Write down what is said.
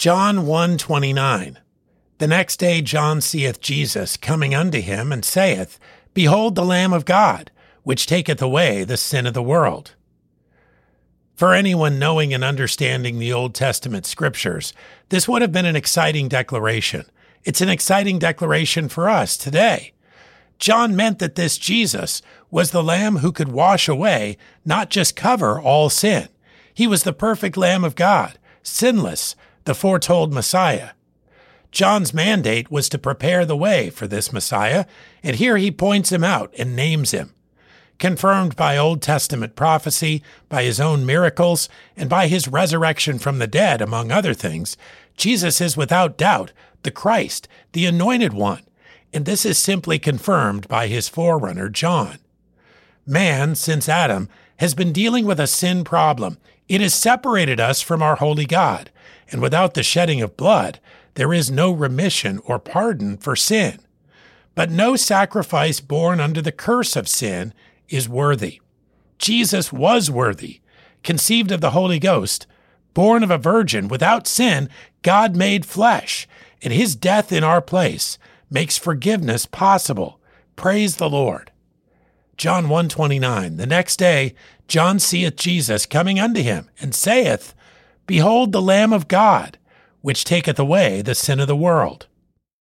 John 1:29 The next day John seeth Jesus coming unto him and saith, Behold the Lamb of God, which taketh away the sin of the world. For anyone knowing and understanding the Old Testament scriptures, this would have been an exciting declaration. It's an exciting declaration for us today. John meant that this Jesus was the Lamb who could wash away, not just cover, all sin. He was the perfect Lamb of God, sinless, the foretold Messiah. John's mandate was to prepare the way for this Messiah, and here he points him out and names him. Confirmed by Old Testament prophecy, by his own miracles, and by his resurrection from the dead, among other things, Jesus is without doubt the Christ, the Anointed One, and this is simply confirmed by his forerunner, John. Man, since Adam, has been dealing with a sin problem. It has separated us from our holy God and without the shedding of blood, there is no remission or pardon for sin. But no sacrifice born under the curse of sin is worthy. Jesus was worthy, conceived of the Holy Ghost, born of a virgin, without sin, God made flesh, and his death in our place makes forgiveness possible. Praise the Lord. John 129 The next day John seeth Jesus coming unto him, and saith, Behold the Lamb of God, which taketh away the sin of the world.